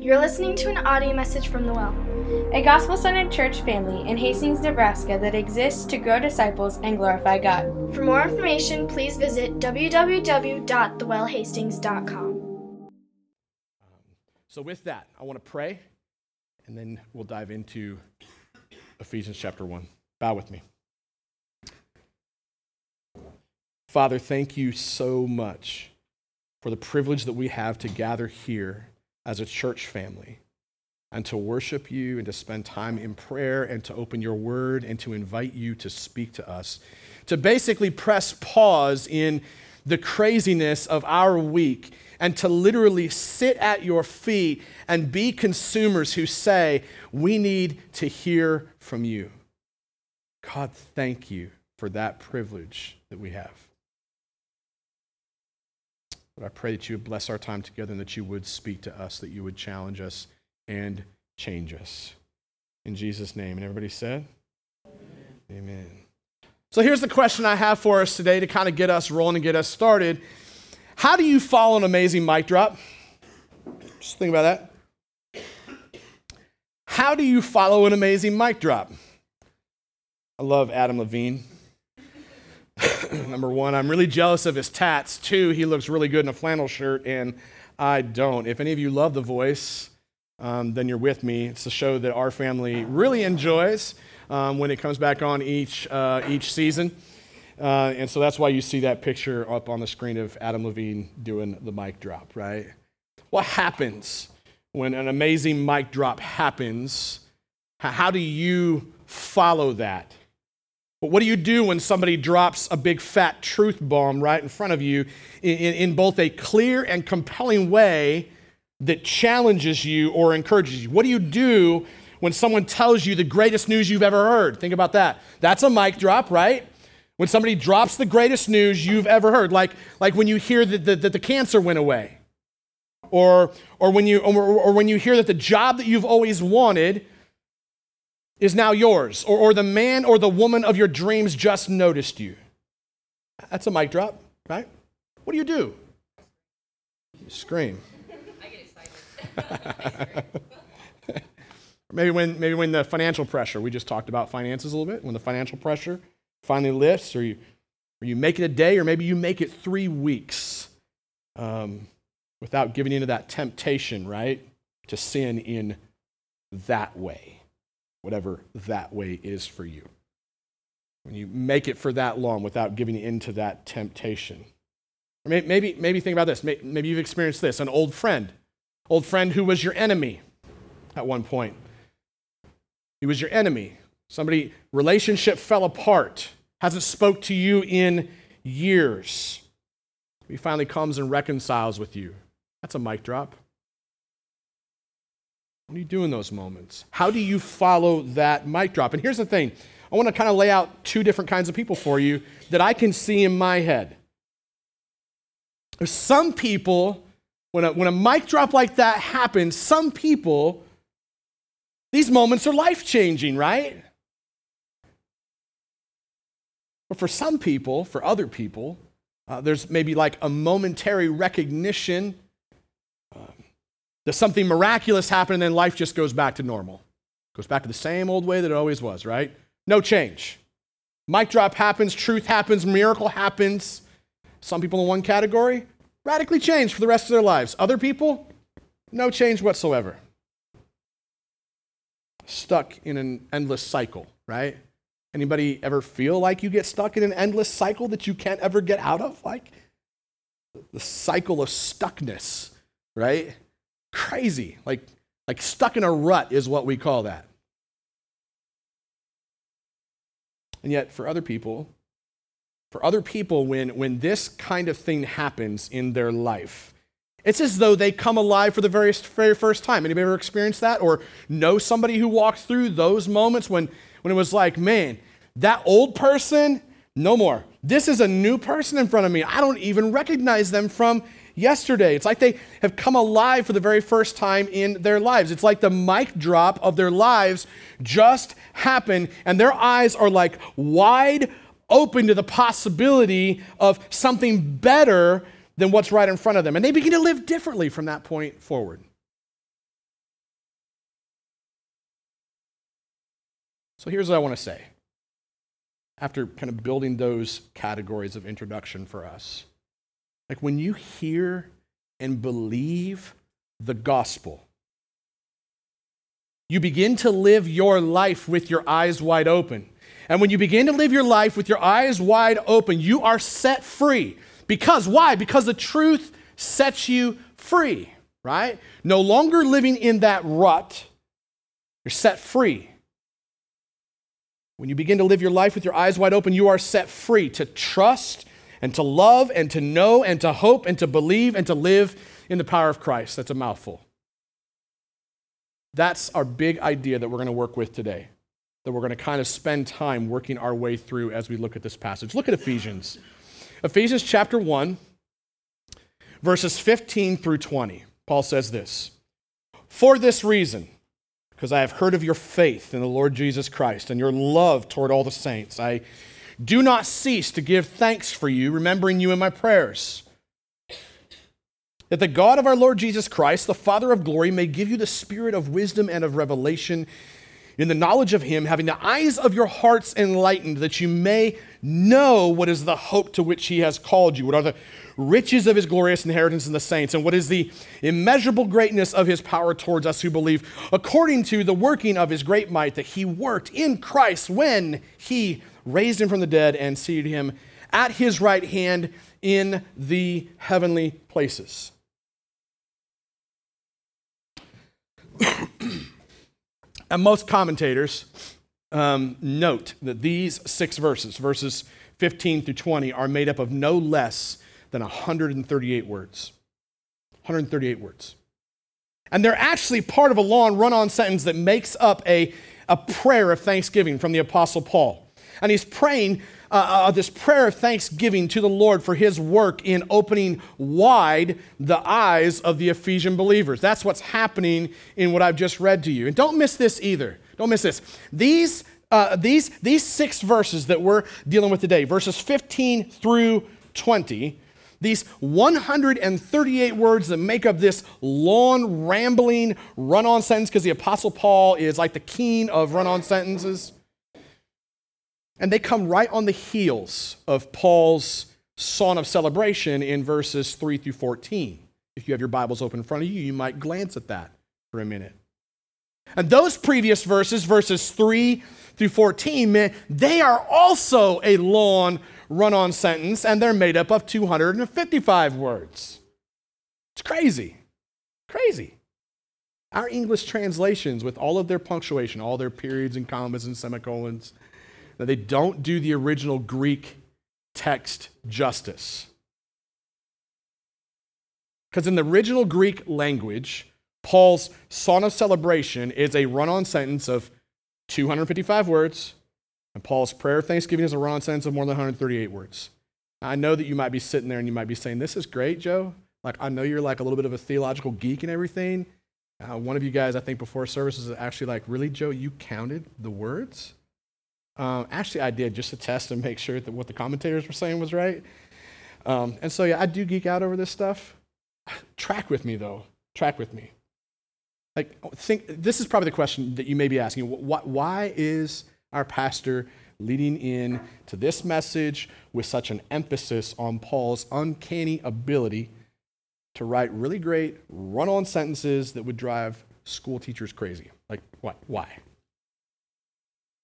You're listening to an audio message from The Well, a gospel centered church family in Hastings, Nebraska that exists to grow disciples and glorify God. For more information, please visit www.thewellhastings.com. So, with that, I want to pray, and then we'll dive into Ephesians chapter 1. Bow with me. Father, thank you so much for the privilege that we have to gather here as a church family and to worship you and to spend time in prayer and to open your word and to invite you to speak to us. To basically press pause in the craziness of our week and to literally sit at your feet and be consumers who say, We need to hear from you. God, thank you for that privilege that we have. But I pray that you would bless our time together and that you would speak to us, that you would challenge us and change us. In Jesus' name. And everybody said? Amen. Amen. So here's the question I have for us today to kind of get us rolling and get us started. How do you follow an amazing mic drop? Just think about that. How do you follow an amazing mic drop? I love Adam Levine. Number one, I'm really jealous of his tats. Two, he looks really good in a flannel shirt, and I don't. If any of you love The Voice, um, then you're with me. It's a show that our family really enjoys um, when it comes back on each, uh, each season. Uh, and so that's why you see that picture up on the screen of Adam Levine doing the mic drop, right? What happens when an amazing mic drop happens? How do you follow that? But what do you do when somebody drops a big fat truth bomb right in front of you in, in, both a clear and compelling way that challenges you or encourages you? What do you do when someone tells you the greatest news you've ever heard? Think about that. That's a mic drop, right? When somebody drops the greatest news you've ever heard, like, like when you hear that the, that the cancer went away, or, or, when you, or, or when you hear that the job that you've always wanted is now yours, or, or the man or the woman of your dreams just noticed you. That's a mic drop, right? What do you do? You scream. I get excited. maybe when maybe when the financial pressure, we just talked about finances a little bit, when the financial pressure finally lifts, or you or you make it a day, or maybe you make it three weeks um, without giving into that temptation, right? To sin in that way whatever that way is for you. When you make it for that long without giving in to that temptation. maybe, maybe think about this. Maybe you've experienced this an old friend, old friend who was your enemy at one point. He was your enemy. Somebody, relationship fell apart, hasn't spoke to you in years. He finally comes and reconciles with you. That's a mic drop. What do you do in those moments? How do you follow that mic drop? And here's the thing I want to kind of lay out two different kinds of people for you that I can see in my head. There's some people, when a, when a mic drop like that happens, some people, these moments are life changing, right? But for some people, for other people, uh, there's maybe like a momentary recognition does something miraculous happen and then life just goes back to normal? Goes back to the same old way that it always was, right? No change. Mic drop happens, truth happens, miracle happens. Some people in one category, radically changed for the rest of their lives. Other people, no change whatsoever. Stuck in an endless cycle, right? Anybody ever feel like you get stuck in an endless cycle that you can't ever get out of? Like the cycle of stuckness, right? Crazy. Like, like stuck in a rut is what we call that. And yet, for other people, for other people, when, when this kind of thing happens in their life, it's as though they come alive for the very, very first time. Anybody ever experienced that? Or know somebody who walked through those moments when, when it was like, man, that old person, no more. This is a new person in front of me. I don't even recognize them from yesterday. It's like they have come alive for the very first time in their lives. It's like the mic drop of their lives just happened, and their eyes are like wide open to the possibility of something better than what's right in front of them. And they begin to live differently from that point forward. So here's what I want to say after kind of building those categories of introduction for us like when you hear and believe the gospel, you begin to live your life with your eyes wide open. And when you begin to live your life with your eyes wide open, you are set free. Because why? Because the truth sets you free, right? No longer living in that rut, you're set free. When you begin to live your life with your eyes wide open, you are set free to trust and to love and to know and to hope and to believe and to live in the power of Christ. That's a mouthful. That's our big idea that we're going to work with today, that we're going to kind of spend time working our way through as we look at this passage. Look at Ephesians. Ephesians chapter 1, verses 15 through 20. Paul says this For this reason, because I have heard of your faith in the Lord Jesus Christ and your love toward all the saints, I do not cease to give thanks for you, remembering you in my prayers. That the God of our Lord Jesus Christ, the Father of glory, may give you the spirit of wisdom and of revelation in the knowledge of him, having the eyes of your hearts enlightened, that you may know what is the hope to which he has called you, what are the riches of his glorious inheritance in the saints, and what is the immeasurable greatness of his power towards us who believe, according to the working of his great might that he worked in Christ when he raised him from the dead and seated him at his right hand in the heavenly places and most commentators um, note that these six verses, verses 15 through 20, are made up of no less than 138 words. 138 words. And they're actually part of a long run on sentence that makes up a, a prayer of thanksgiving from the Apostle Paul. And he's praying uh, uh, uh, this prayer of thanksgiving to the Lord for his work in opening wide the eyes of the Ephesian believers. That's what's happening in what I've just read to you. And don't miss this either. Don't miss this. These, uh, these, these six verses that we're dealing with today, verses 15 through 20, these 138 words that make up this long, rambling run on sentence, because the Apostle Paul is like the king of run on sentences. And they come right on the heels of Paul's song of celebration in verses 3 through 14. If you have your Bibles open in front of you, you might glance at that for a minute. And those previous verses, verses 3 through 14, man, they are also a long run on sentence, and they're made up of 255 words. It's crazy. Crazy. Our English translations, with all of their punctuation, all their periods and commas and semicolons, that they don't do the original Greek text justice. Because in the original Greek language, Paul's song of celebration is a run on sentence of 255 words, and Paul's prayer of thanksgiving is a run on sentence of more than 138 words. I know that you might be sitting there and you might be saying, This is great, Joe. Like, I know you're like a little bit of a theological geek and everything. Uh, one of you guys, I think, before service was actually like, Really, Joe, you counted the words? Um, actually, I did just to test and make sure that what the commentators were saying was right. Um, and so, yeah, I do geek out over this stuff. Track with me, though. Track with me. Like, think this is probably the question that you may be asking. Why, is our pastor leading in to this message with such an emphasis on Paul's uncanny ability to write really great run on sentences that would drive school teachers crazy? Like, what? Why?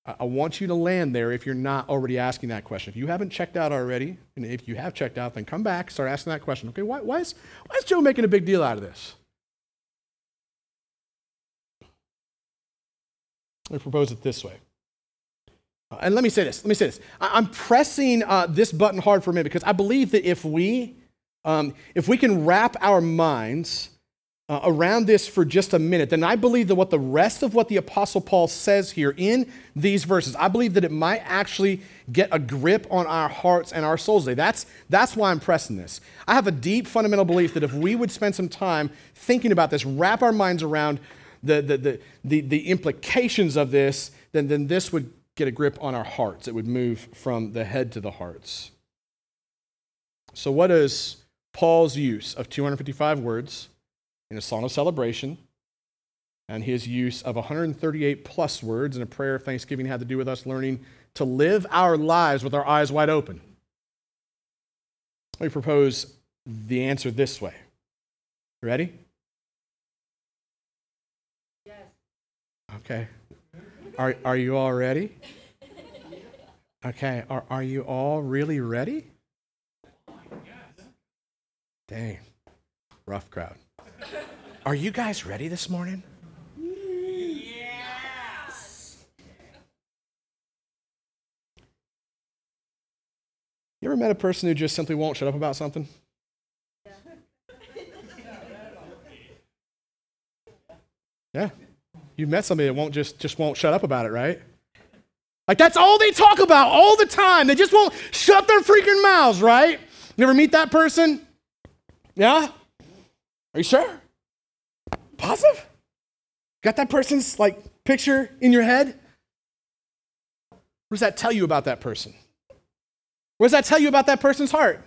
I want you to land there if you're not already asking that question. If you haven't checked out already, and if you have checked out, then come back, start asking that question. Okay, why, why, is, why is Joe making a big deal out of this? Let me propose it this way. Uh, and let me say this. Let me say this. I, am pressing uh, this button hard for a minute because I believe that if we, um, if we can wrap our minds uh, around this for just a minute, then I believe that what the rest of what the Apostle Paul says here in these verses, I believe that it might actually get a grip on our hearts and our souls. That's, that's why I'm pressing this. I have a deep fundamental belief that if we would spend some time thinking about this, wrap our minds around the, the, the, the, the implications of this, then, then this would get a grip on our hearts. It would move from the head to the hearts. So, what is Paul's use of 255 words? In a song of celebration And his use of 138 plus words in a prayer of thanksgiving had to do with us learning to live our lives with our eyes wide open. Let me propose the answer this way. Ready? Yes. Okay. Are, are you all ready? Okay. Are, are you all really ready? Dang. Rough crowd. Are you guys ready this morning? Yes. You ever met a person who just simply won't shut up about something? Yeah. You've met somebody that won't just, just won't shut up about it, right? Like that's all they talk about all the time. They just won't shut their freaking mouths, right? You ever meet that person? Yeah? Are you sure? Positive? Got that person's like picture in your head? What does that tell you about that person? What does that tell you about that person's heart?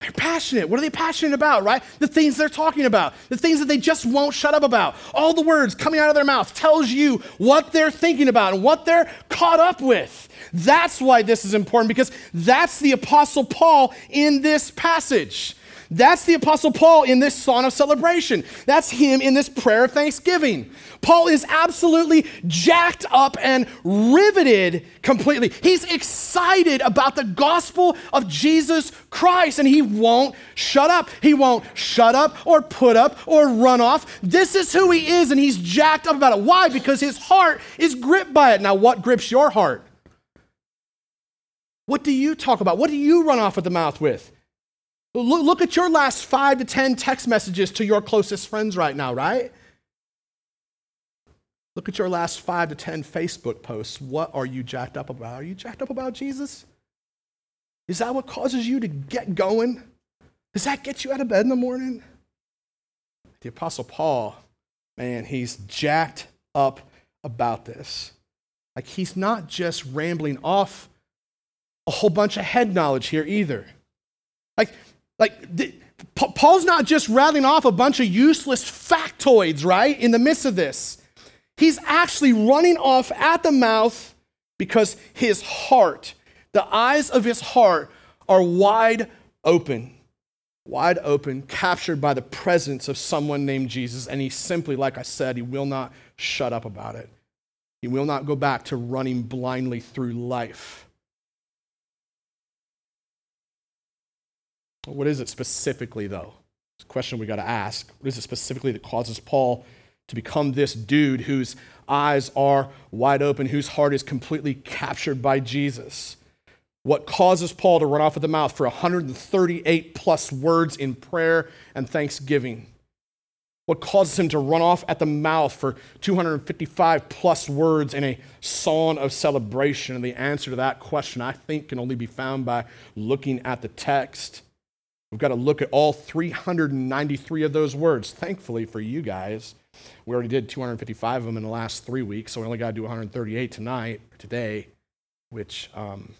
They're passionate. What are they passionate about, right? The things they're talking about, the things that they just won't shut up about. All the words coming out of their mouth tells you what they're thinking about and what they're caught up with. That's why this is important because that's the apostle Paul in this passage. That's the Apostle Paul in this song of celebration. That's him in this prayer of thanksgiving. Paul is absolutely jacked up and riveted completely. He's excited about the gospel of Jesus Christ, and he won't shut up. He won't shut up or put up or run off. This is who he is, and he's jacked up about it. Why? Because his heart is gripped by it. Now, what grips your heart? What do you talk about? What do you run off at the mouth with? Look, look at your last five to 10 text messages to your closest friends right now, right? Look at your last five to 10 Facebook posts. What are you jacked up about? Are you jacked up about Jesus? Is that what causes you to get going? Does that get you out of bed in the morning? The Apostle Paul, man, he's jacked up about this. Like he's not just rambling off a whole bunch of head knowledge here either. Like like, the, Paul's not just rattling off a bunch of useless factoids, right, in the midst of this. He's actually running off at the mouth because his heart, the eyes of his heart, are wide open. Wide open, captured by the presence of someone named Jesus. And he simply, like I said, he will not shut up about it. He will not go back to running blindly through life. What is it specifically, though? It's a question we got to ask. What is it specifically that causes Paul to become this dude whose eyes are wide open, whose heart is completely captured by Jesus? What causes Paul to run off at the mouth for 138 plus words in prayer and thanksgiving? What causes him to run off at the mouth for 255 plus words in a song of celebration? And the answer to that question, I think, can only be found by looking at the text. We've got to look at all 393 of those words. Thankfully for you guys, we already did 255 of them in the last three weeks, so we only got to do 138 tonight, today, which um,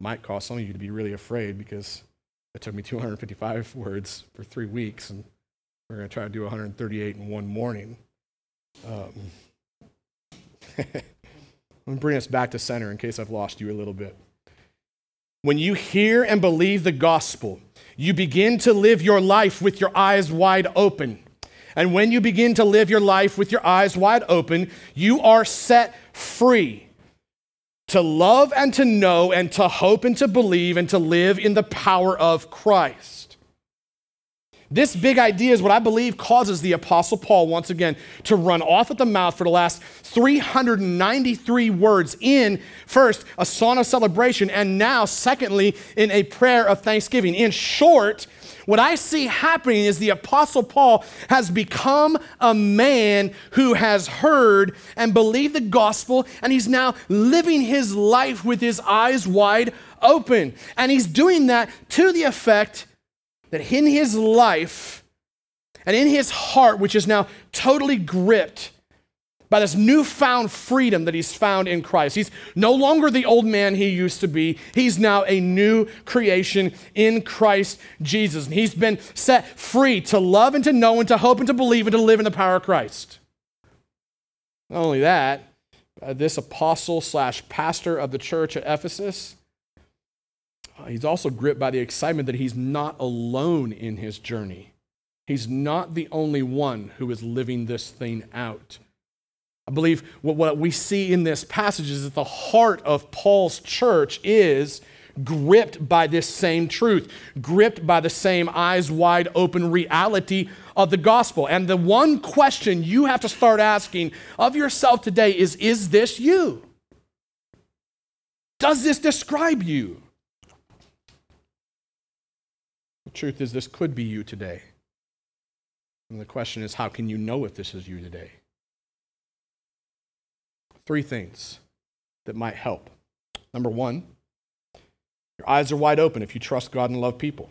might cause some of you to be really afraid because it took me 255 words for three weeks, and we're going to try to do 138 in one morning. Um, let me bring us back to center in case I've lost you a little bit. When you hear and believe the gospel, you begin to live your life with your eyes wide open. And when you begin to live your life with your eyes wide open, you are set free to love and to know and to hope and to believe and to live in the power of Christ. This big idea is what I believe causes the Apostle Paul, once again, to run off at the mouth for the last 393 words in, first, a song of celebration, and now, secondly, in a prayer of thanksgiving. In short, what I see happening is the Apostle Paul has become a man who has heard and believed the gospel, and he's now living his life with his eyes wide open. And he's doing that to the effect that in his life and in his heart, which is now totally gripped by this newfound freedom that he's found in Christ. He's no longer the old man he used to be. He's now a new creation in Christ Jesus. And he's been set free to love and to know and to hope and to believe and to live in the power of Christ. Not only that, uh, this apostle slash pastor of the church at Ephesus, he's also gripped by the excitement that he's not alone in his journey. He's not the only one who is living this thing out. I believe what, what we see in this passage is that the heart of Paul's church is gripped by this same truth, gripped by the same eyes wide open reality of the gospel. And the one question you have to start asking of yourself today is Is this you? Does this describe you? The truth is, this could be you today. And the question is, how can you know if this is you today? Three things that might help. Number one, your eyes are wide open if you trust God and love people.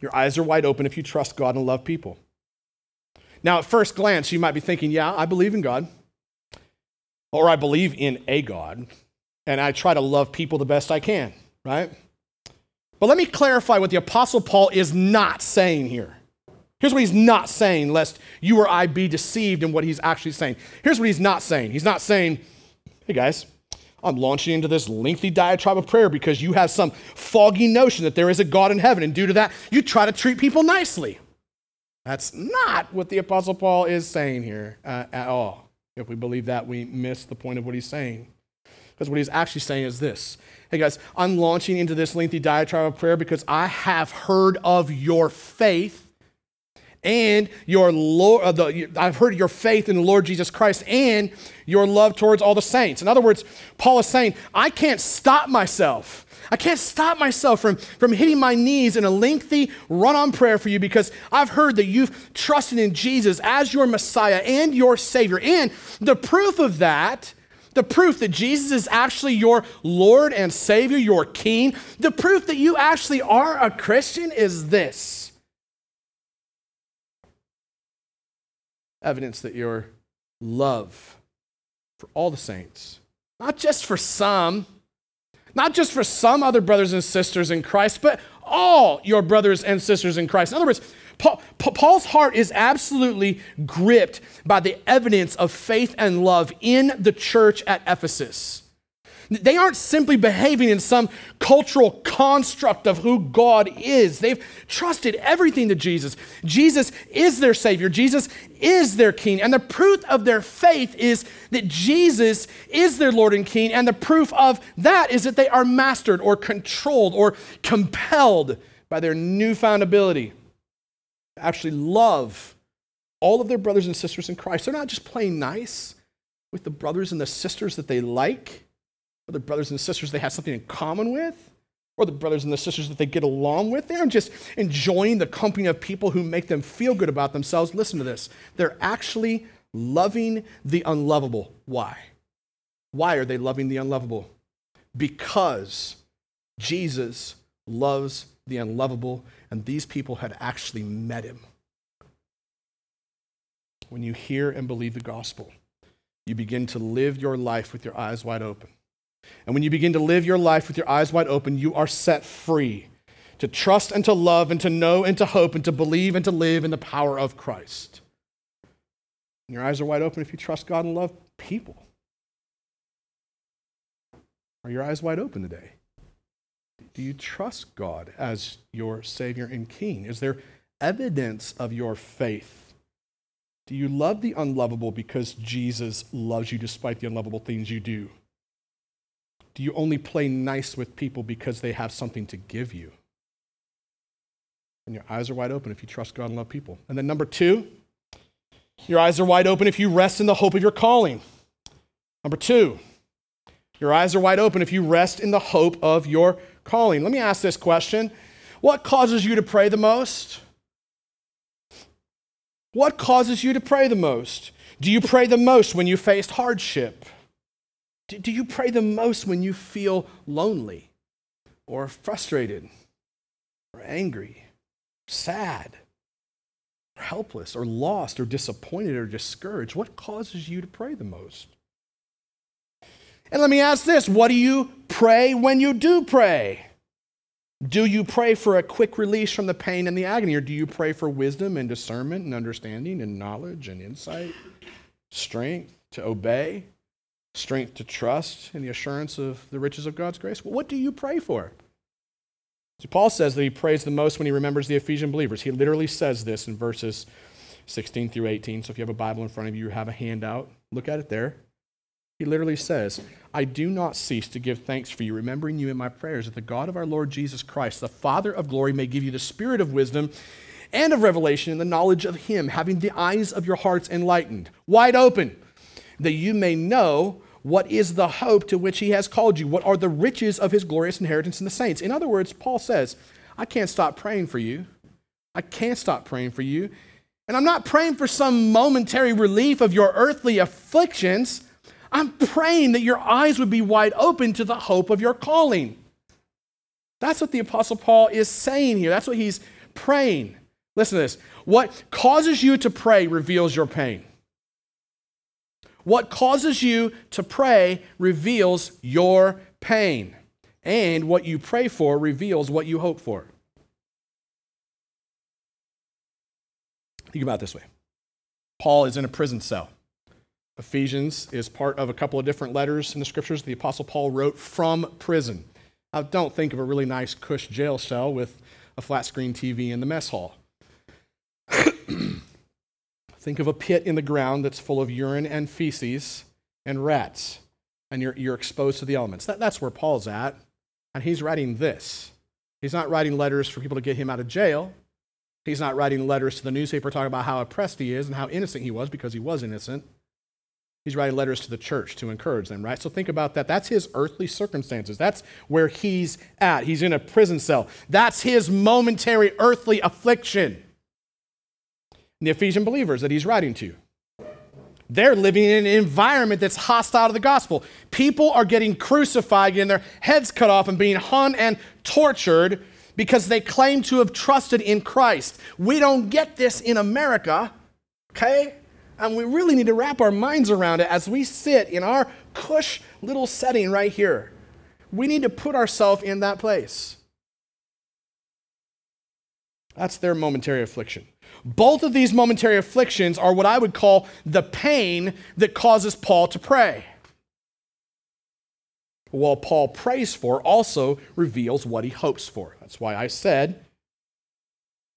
Your eyes are wide open if you trust God and love people. Now, at first glance, you might be thinking, yeah, I believe in God, or I believe in a God, and I try to love people the best I can, right? But let me clarify what the Apostle Paul is not saying here. Here's what he's not saying, lest you or I be deceived in what he's actually saying. Here's what he's not saying. He's not saying, hey guys, I'm launching into this lengthy diatribe of prayer because you have some foggy notion that there is a God in heaven, and due to that, you try to treat people nicely. That's not what the Apostle Paul is saying here uh, at all. If we believe that, we miss the point of what he's saying. Because what he's actually saying is this Hey guys, I'm launching into this lengthy diatribe of prayer because I have heard of your faith and your Lord, uh, the, I've heard your faith in the Lord Jesus Christ and your love towards all the saints. In other words, Paul is saying, I can't stop myself. I can't stop myself from, from hitting my knees in a lengthy run on prayer for you because I've heard that you've trusted in Jesus as your Messiah and your Savior. And the proof of that, the proof that Jesus is actually your Lord and Savior, your King, the proof that you actually are a Christian is this. Evidence that your love for all the saints, not just for some, not just for some other brothers and sisters in Christ, but all your brothers and sisters in Christ. In other words, Paul, Paul's heart is absolutely gripped by the evidence of faith and love in the church at Ephesus. They aren't simply behaving in some cultural construct of who God is. They've trusted everything to Jesus. Jesus is their Savior, Jesus is their King. And the proof of their faith is that Jesus is their Lord and King. And the proof of that is that they are mastered or controlled or compelled by their newfound ability to actually love all of their brothers and sisters in Christ. They're not just playing nice with the brothers and the sisters that they like or the brothers and sisters they have something in common with, or the brothers and the sisters that they get along with. They aren't just enjoying the company of people who make them feel good about themselves. Listen to this. They're actually loving the unlovable. Why? Why are they loving the unlovable? Because Jesus loves the unlovable, and these people had actually met him. When you hear and believe the gospel, you begin to live your life with your eyes wide open. And when you begin to live your life with your eyes wide open, you are set free to trust and to love and to know and to hope and to believe and to live in the power of Christ. And your eyes are wide open if you trust God and love people. Are your eyes wide open today? Do you trust God as your Savior and King? Is there evidence of your faith? Do you love the unlovable because Jesus loves you despite the unlovable things you do? Do you only play nice with people because they have something to give you? And your eyes are wide open if you trust God and love people. And then number two, your eyes are wide open if you rest in the hope of your calling. Number two, your eyes are wide open if you rest in the hope of your calling. Let me ask this question What causes you to pray the most? What causes you to pray the most? Do you pray the most when you faced hardship? Do, do you pray the most when you feel lonely or frustrated or angry, or sad, or helpless or lost or disappointed or discouraged? What causes you to pray the most? And let me ask this what do you pray when you do pray? Do you pray for a quick release from the pain and the agony, or do you pray for wisdom and discernment and understanding and knowledge and insight? strength to obey, strength to trust in the assurance of the riches of God's grace. Well, what do you pray for? So Paul says that he prays the most when he remembers the Ephesian believers. He literally says this in verses 16 through 18. So if you have a Bible in front of you, you have a handout, look at it there. He literally says, I do not cease to give thanks for you, remembering you in my prayers, that the God of our Lord Jesus Christ, the Father of glory, may give you the spirit of wisdom and of revelation and the knowledge of him, having the eyes of your hearts enlightened, wide open, that you may know what is the hope to which he has called you, what are the riches of his glorious inheritance in the saints. In other words, Paul says, I can't stop praying for you. I can't stop praying for you. And I'm not praying for some momentary relief of your earthly afflictions. I'm praying that your eyes would be wide open to the hope of your calling. That's what the Apostle Paul is saying here. That's what he's praying. Listen to this. What causes you to pray reveals your pain. What causes you to pray reveals your pain. And what you pray for reveals what you hope for. Think about this way Paul is in a prison cell. Ephesians is part of a couple of different letters in the scriptures the Apostle Paul wrote from prison. Now, don't think of a really nice cush jail cell with a flat screen TV in the mess hall. Think of a pit in the ground that's full of urine and feces and rats, and you're, you're exposed to the elements. That, that's where Paul's at, and he's writing this. He's not writing letters for people to get him out of jail. He's not writing letters to the newspaper talking about how oppressed he is and how innocent he was because he was innocent. He's writing letters to the church to encourage them, right? So think about that. That's his earthly circumstances. That's where he's at. He's in a prison cell. That's his momentary earthly affliction. The Ephesian believers that he's writing to. They're living in an environment that's hostile to the gospel. People are getting crucified, getting their heads cut off, and being hung and tortured because they claim to have trusted in Christ. We don't get this in America, okay? And we really need to wrap our minds around it as we sit in our cush little setting right here. We need to put ourselves in that place. That's their momentary affliction. Both of these momentary afflictions are what I would call the pain that causes Paul to pray. What Paul prays for also reveals what he hopes for. That's why I said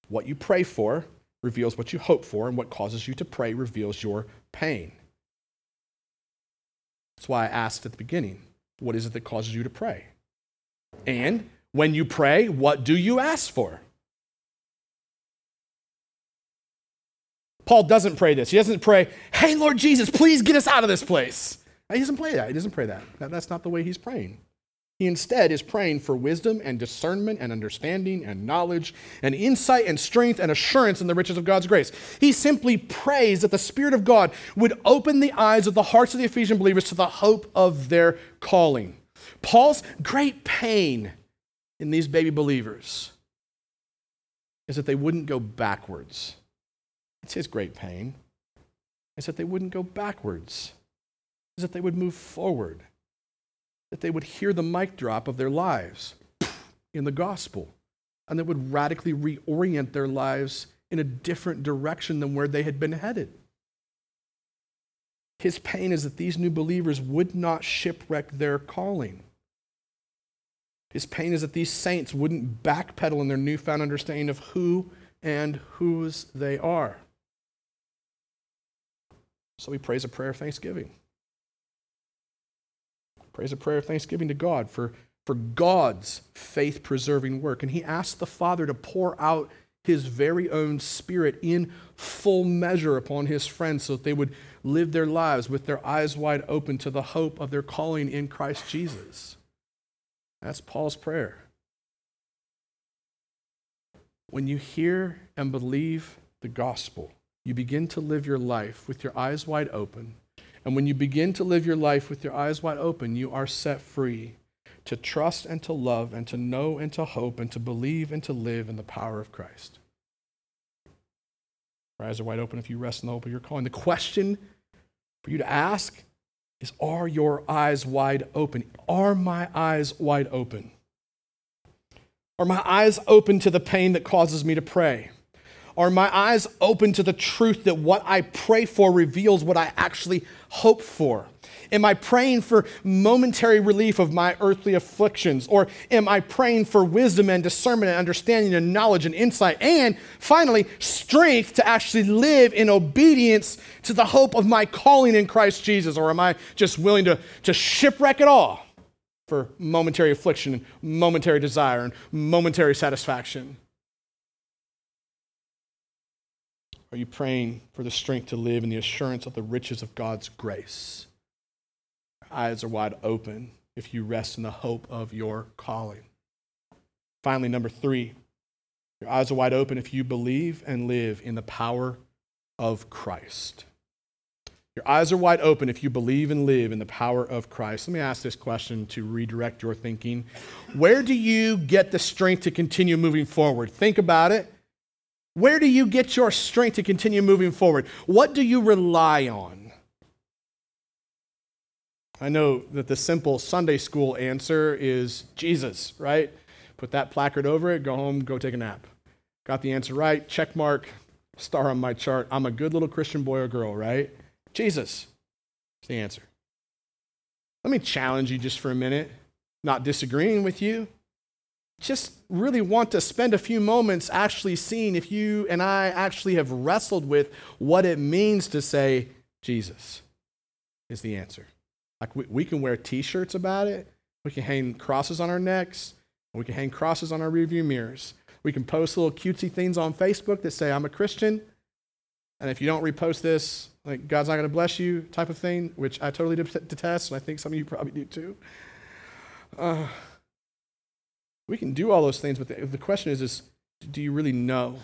what you pray for reveals what you hope for, and what causes you to pray reveals your pain. That's why I asked at the beginning what is it that causes you to pray? And when you pray, what do you ask for? Paul doesn't pray this. He doesn't pray, hey, Lord Jesus, please get us out of this place. He doesn't pray that. He doesn't pray that. That's not the way he's praying. He instead is praying for wisdom and discernment and understanding and knowledge and insight and strength and assurance in the riches of God's grace. He simply prays that the Spirit of God would open the eyes of the hearts of the Ephesian believers to the hope of their calling. Paul's great pain in these baby believers is that they wouldn't go backwards. It's his great pain. Is that they wouldn't go backwards, is that they would move forward that they would hear the mic drop of their lives in the gospel and that would radically reorient their lives in a different direction than where they had been headed. His pain is that these new believers would not shipwreck their calling. His pain is that these saints wouldn't backpedal in their newfound understanding of who and whose they are. So he prays a prayer of thanksgiving prays a prayer of thanksgiving to God for, for God's faith preserving work. And he asked the Father to pour out his very own Spirit in full measure upon his friends so that they would live their lives with their eyes wide open to the hope of their calling in Christ Jesus. That's Paul's prayer. When you hear and believe the gospel, you begin to live your life with your eyes wide open and when you begin to live your life with your eyes wide open, you are set free to trust and to love and to know and to hope and to believe and to live in the power of Christ. Your eyes are wide open if you rest in the hope of your calling. The question for you to ask is Are your eyes wide open? Are my eyes wide open? Are my eyes open to the pain that causes me to pray? Are my eyes open to the truth that what I pray for reveals what I actually hope for? Am I praying for momentary relief of my earthly afflictions? Or am I praying for wisdom and discernment and understanding and knowledge and insight? And finally, strength to actually live in obedience to the hope of my calling in Christ Jesus? Or am I just willing to, to shipwreck it all for momentary affliction and momentary desire and momentary satisfaction? Are you praying for the strength to live in the assurance of the riches of God's grace? Your eyes are wide open if you rest in the hope of your calling. Finally, number three, your eyes are wide open if you believe and live in the power of Christ. Your eyes are wide open if you believe and live in the power of Christ. Let me ask this question to redirect your thinking. Where do you get the strength to continue moving forward? Think about it. Where do you get your strength to continue moving forward? What do you rely on? I know that the simple Sunday school answer is Jesus, right? Put that placard over it, go home, go take a nap. Got the answer right, check mark, star on my chart. I'm a good little Christian boy or girl, right? Jesus is the answer. Let me challenge you just for a minute, not disagreeing with you just really want to spend a few moments actually seeing if you and I actually have wrestled with what it means to say, Jesus is the answer. Like we, we can wear t shirts about it, we can hang crosses on our necks, we can hang crosses on our rearview mirrors. We can post little cutesy things on Facebook that say, I'm a Christian. And if you don't repost this, like God's not going to bless you type of thing, which I totally detest, and I think some of you probably do too. Uh, we can do all those things, but the, the question is, is do you really know?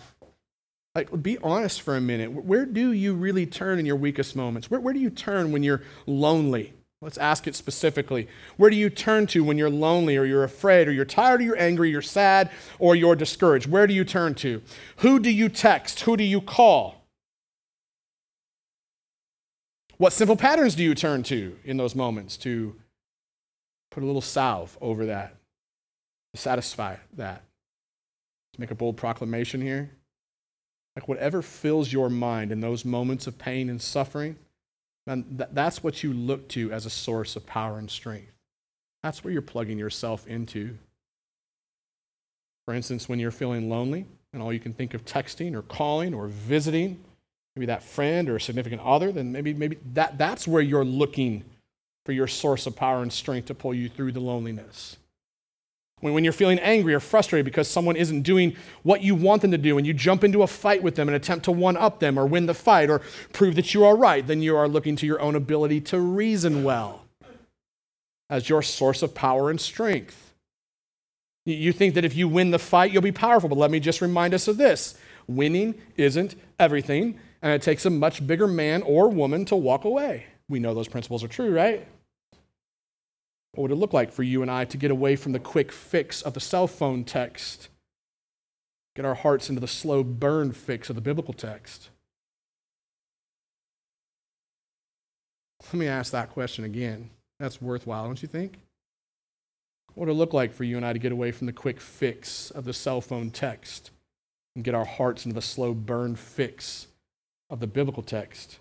Like, be honest for a minute. Where do you really turn in your weakest moments? Where, where do you turn when you're lonely? Let's ask it specifically. Where do you turn to when you're lonely or you're afraid or you're tired or you're angry, you're sad or you're discouraged? Where do you turn to? Who do you text? Who do you call? What simple patterns do you turn to in those moments to put a little salve over that? To satisfy that. To make a bold proclamation here. Like whatever fills your mind in those moments of pain and suffering, man, th- that's what you look to as a source of power and strength. That's where you're plugging yourself into. For instance, when you're feeling lonely and all you can think of texting or calling or visiting, maybe that friend or a significant other, then maybe, maybe that, that's where you're looking for your source of power and strength to pull you through the loneliness when, you're feeling angry or frustrated because someone isn't doing what you want them to do, and you jump into a fight with them and attempt to one up them or win the fight or prove that you are right, then you are looking to your own ability to reason well as your source of power and strength. You think that if you win the fight, you'll be powerful, but let me just remind us of this winning isn't everything, and it takes a much bigger man or woman to walk away. We know those principles are true, right? What would it look like for you and I to get away from the quick fix of the cell phone text? Get our hearts into the slow burn fix of the biblical text? Let me ask that question again. That's worthwhile, don't you think? What would it look like for you and I to get away from the quick fix of the cell phone text and get our hearts into the slow burn fix of the biblical text?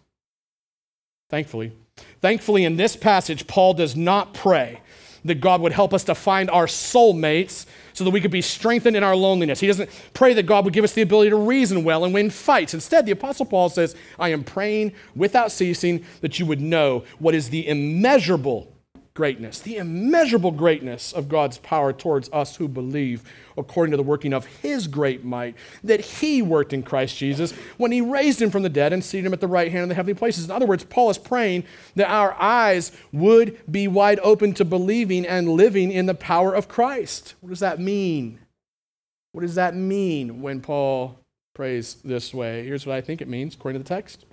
Thankfully, thankfully, in this passage, Paul does not pray that God would help us to find our soulmates so that we could be strengthened in our loneliness. He doesn't pray that God would give us the ability to reason well and win fights. Instead, the Apostle Paul says, I am praying without ceasing that you would know what is the immeasurable greatness, the immeasurable greatness of God's power towards us who believe, according to the working of His great might, that He worked in Christ Jesus when He raised Him from the dead and seated Him at the right hand in the heavenly places. In other words, Paul is praying that our eyes would be wide open to believing and living in the power of Christ. What does that mean? What does that mean when Paul prays this way? Here's what I think it means, according to the text.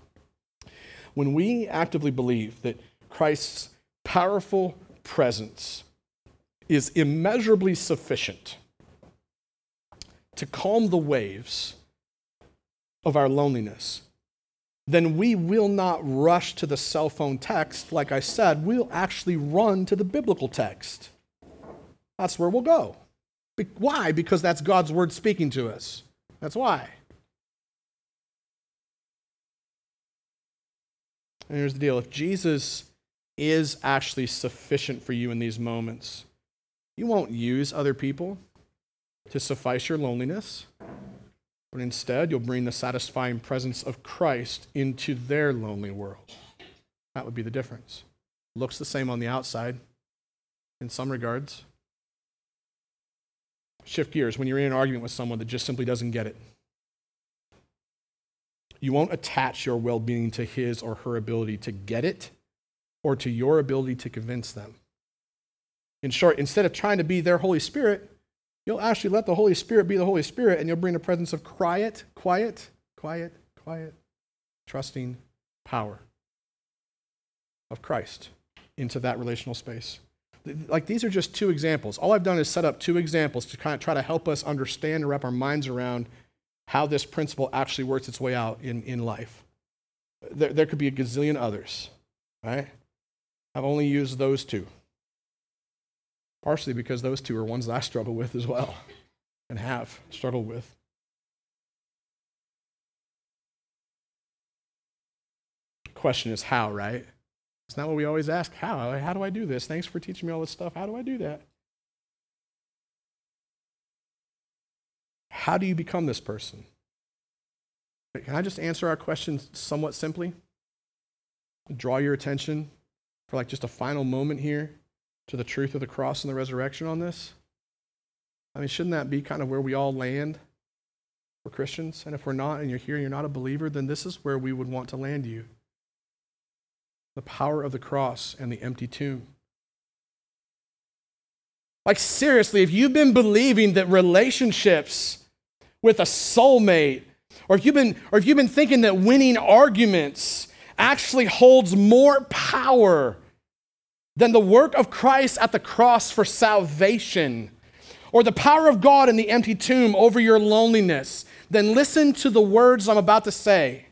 When we actively believe that Christ's powerful presence is immeasurably sufficient to calm the waves of our loneliness, then we will not rush to the cell phone text. Like I said, we'll actually run to the biblical text. That's where we'll go. Be- why? Because that's God's word speaking to us. That's why. And here's the deal if Jesus is actually sufficient for you in these moments, you won't use other people to suffice your loneliness, but instead you'll bring the satisfying presence of Christ into their lonely world. That would be the difference. Looks the same on the outside in some regards. Shift gears when you're in an argument with someone that just simply doesn't get it. You won't attach your well being to his or her ability to get it or to your ability to convince them. In short, instead of trying to be their Holy Spirit, you'll actually let the Holy Spirit be the Holy Spirit and you'll bring the presence of quiet, quiet, quiet, quiet, trusting power of Christ into that relational space. Like these are just two examples. All I've done is set up two examples to kind of try to help us understand and wrap our minds around how this principle actually works its way out in, in life. There, there could be a gazillion others, right? I've only used those two. Partially because those two are ones that I struggle with as well and have struggled with. Question is how, right? It's not what we always ask. How? How do I do this? Thanks for teaching me all this stuff. How do I do that? How do you become this person? Can I just answer our question somewhat simply? Draw your attention for like just a final moment here to the truth of the cross and the resurrection on this? I mean, shouldn't that be kind of where we all land for Christians? And if we're not and you're here and you're not a believer, then this is where we would want to land you the power of the cross and the empty tomb. Like, seriously, if you've been believing that relationships with a soulmate, or if you've been, or if you've been thinking that winning arguments actually holds more power than the work of Christ at the cross for salvation, or the power of God in the empty tomb over your loneliness, then listen to the words I'm about to say.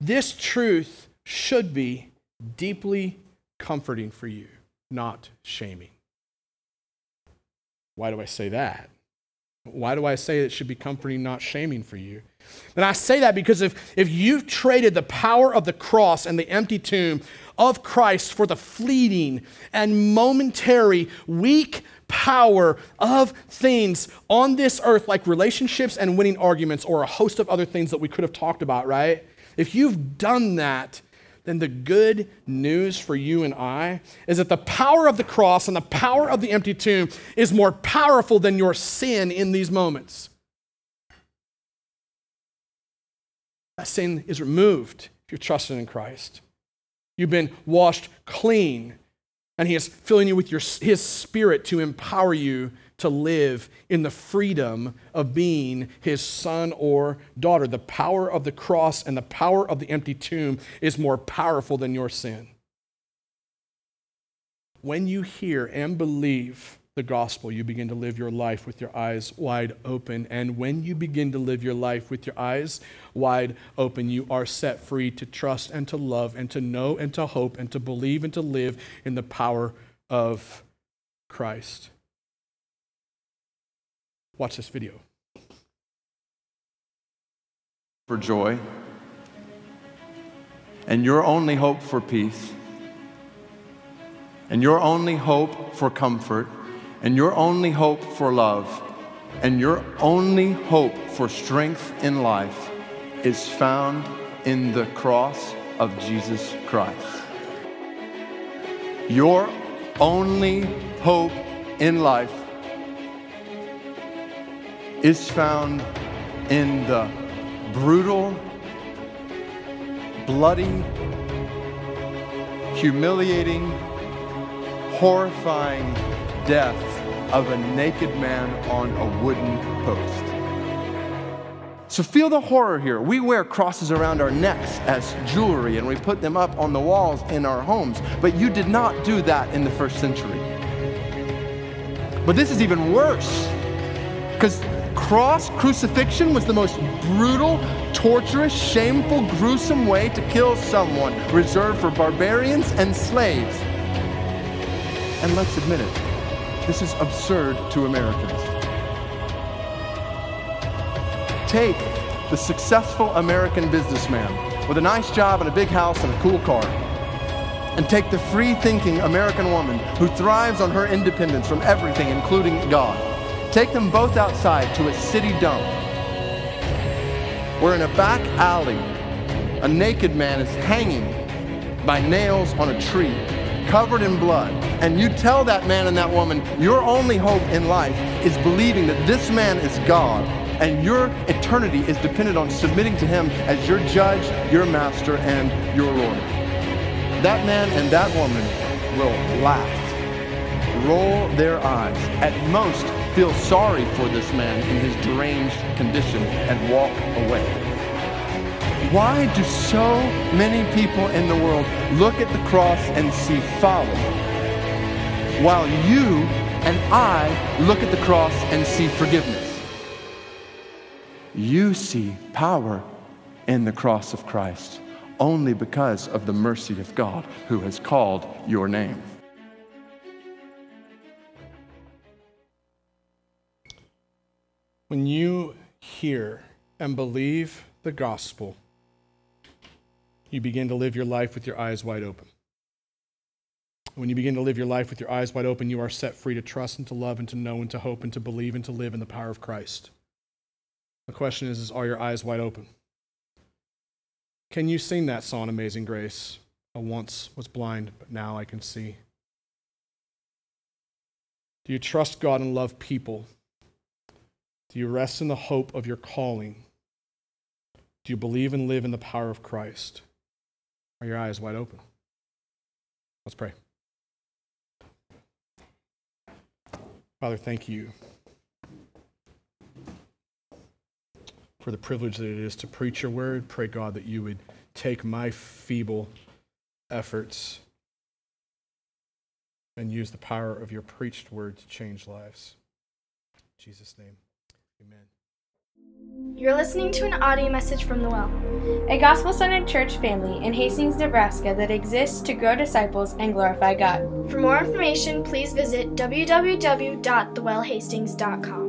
This truth should be deeply comforting for you, not shaming. Why do I say that? Why do I say it should be comforting, not shaming for you? And I say that because if, if you've traded the power of the cross and the empty tomb of Christ for the fleeting and momentary, weak power of things on this earth, like relationships and winning arguments, or a host of other things that we could have talked about, right? If you've done that, then the good news for you and I is that the power of the cross and the power of the empty tomb is more powerful than your sin in these moments. That sin is removed if you're trusting in Christ. You've been washed clean, and He is filling you with your, His Spirit to empower you to live in the freedom of being his son or daughter. The power of the cross and the power of the empty tomb is more powerful than your sin. When you hear and believe the gospel, you begin to live your life with your eyes wide open. And when you begin to live your life with your eyes wide open, you are set free to trust and to love and to know and to hope and to believe and to live in the power of Christ. Watch this video. For joy, and your only hope for peace, and your only hope for comfort, and your only hope for love, and your only hope for strength in life is found in the cross of Jesus Christ. Your only hope in life is found in the brutal, bloody, humiliating, horrifying death of a naked man on a wooden post. So feel the horror here. We wear crosses around our necks as jewelry and we put them up on the walls in our homes, but you did not do that in the first century. But this is even worse because cross, crucifixion, was the most brutal, torturous, shameful, gruesome way to kill someone, reserved for barbarians and slaves. And let's admit it, this is absurd to Americans. Take the successful American businessman with a nice job and a big house and a cool car. And take the free thinking American woman who thrives on her independence from everything, including God. Take them both outside to a city dump where in a back alley, a naked man is hanging by nails on a tree, covered in blood. And you tell that man and that woman, your only hope in life is believing that this man is God and your eternity is dependent on submitting to him as your judge, your master, and your Lord. That man and that woman will laugh, roll their eyes, at most feel sorry for this man in his deranged condition, and walk away. Why do so many people in the world look at the cross and see folly, while you and I look at the cross and see forgiveness? You see power in the cross of Christ only because of the mercy of God who has called your name. When you hear and believe the gospel, you begin to live your life with your eyes wide open. When you begin to live your life with your eyes wide open, you are set free to trust and to love and to know and to hope and to believe and to live in the power of Christ. The question is, is are your eyes wide open? Can you sing that song, Amazing Grace? I once was blind, but now I can see. Do you trust God and love people? Do you rest in the hope of your calling? Do you believe and live in the power of Christ? Are your eyes wide open? Let's pray. Father, thank you for the privilege that it is to preach your word. Pray, God, that you would take my feeble efforts and use the power of your preached word to change lives. In Jesus' name, amen. You're listening to an audio message from The Well. a gospel centered church family in Hastings, Nebraska that exists to grow disciples and glorify God. For more information, please visit www.thewellhastings.com.